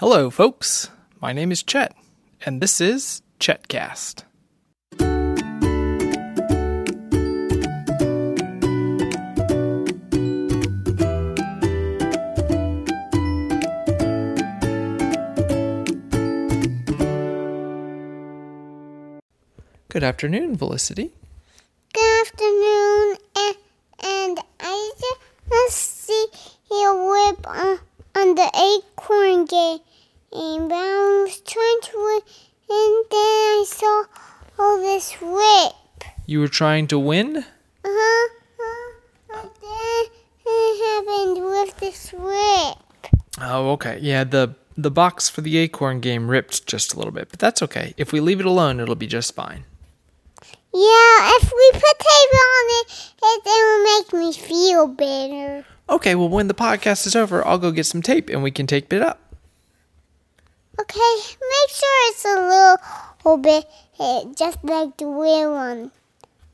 Hello, folks. My name is Chet, and this is Chetcast. Good afternoon, Felicity. Good afternoon, and, and I just see a whip on, on the acorn game, and I was trying to win, and then I saw all this whip. You were trying to win? Uh-huh. uh, then it happened with this whip. Oh, okay. Yeah, the the box for the acorn game ripped just a little bit, but that's okay. If we leave it alone, it'll be just fine. Yeah, if we put tape on it, it, it will make me feel better. Okay, well, when the podcast is over, I'll go get some tape and we can tape it up. Okay, make sure it's a little bit, just like the real one.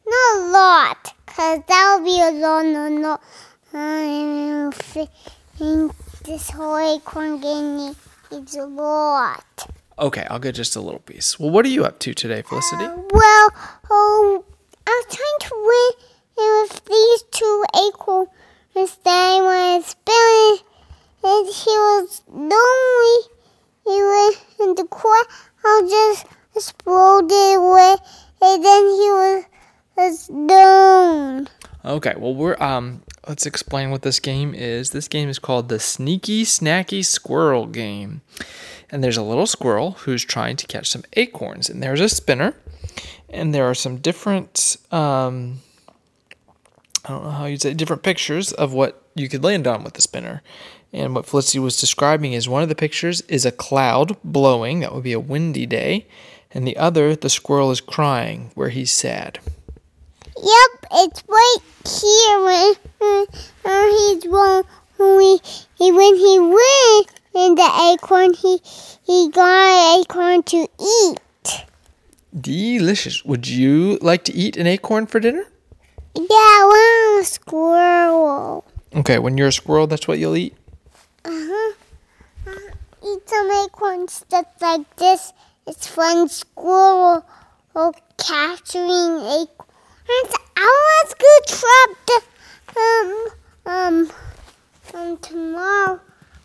Not a lot, because that would be a lot, no, no. I think this whole acorn game needs a lot. Okay, I'll get just a little piece. Well, what are you up to today, Felicity? Uh, well, oh, I was trying to win with these two acorns that I was spelling, and he was lonely. He went in the crowd, I just exploded away, and then he was, down. Okay, well, we're um let's explain what this game is. This game is called the Sneaky Snacky Squirrel game. And there's a little squirrel who's trying to catch some acorns, and there's a spinner, and there are some different um I don't know how you'd say different pictures of what you could land on with the spinner. And what Felicity was describing is one of the pictures is a cloud blowing, that would be a windy day, and the other, the squirrel is crying, where he's sad. Yep, it's right here when, he's. When, he, when he went in the acorn, he, he got an acorn to eat. Delicious. Would you like to eat an acorn for dinner? Yeah, when I'm a squirrel. Okay, when you're a squirrel, that's what you'll eat? Uh-huh. Uh, eat some acorns just like this. It's fun squirrel oh, capturing acorns. I was good trap the, um, um, um, tomorrow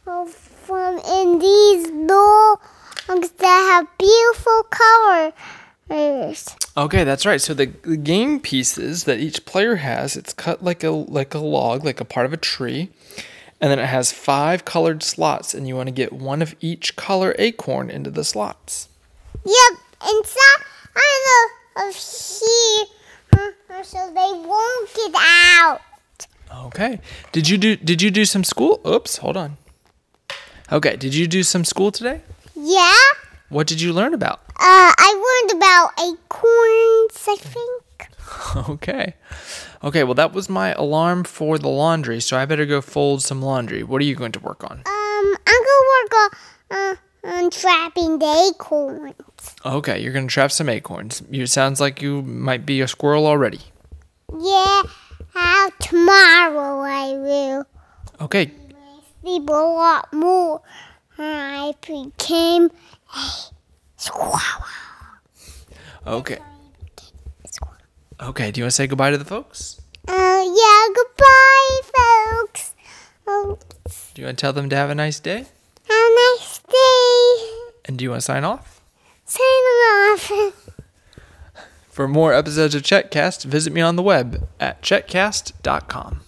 oh, from in these dogs that have beautiful colors. Okay, that's right. So the, the game pieces that each player has, it's cut like a like a log, like a part of a tree, and then it has five colored slots, and you want to get one of each color acorn into the slots. Yep, inside know of here, uh, so they won't get out. Okay. Did you do Did you do some school? Oops, hold on. Okay. Did you do some school today? Yeah. What did you learn about? Uh, I learned about acorns. I think. Okay. Okay, well, that was my alarm for the laundry, so I better go fold some laundry. What are you going to work on? Um, I'm gonna work on uh, on trapping the acorns. Okay, you're going to trap some acorns. You sounds like you might be a squirrel already. Yeah, uh, tomorrow I will Okay, sleep a lot more. I became a squirrel. okay. Okay, do you want to say goodbye to the folks? Uh, yeah, goodbye, folks. Do you want to tell them to have a nice day? have a nice day. And do you want to sign off? Sign off. For more episodes of Chetcast, visit me on the web at chetcast.com.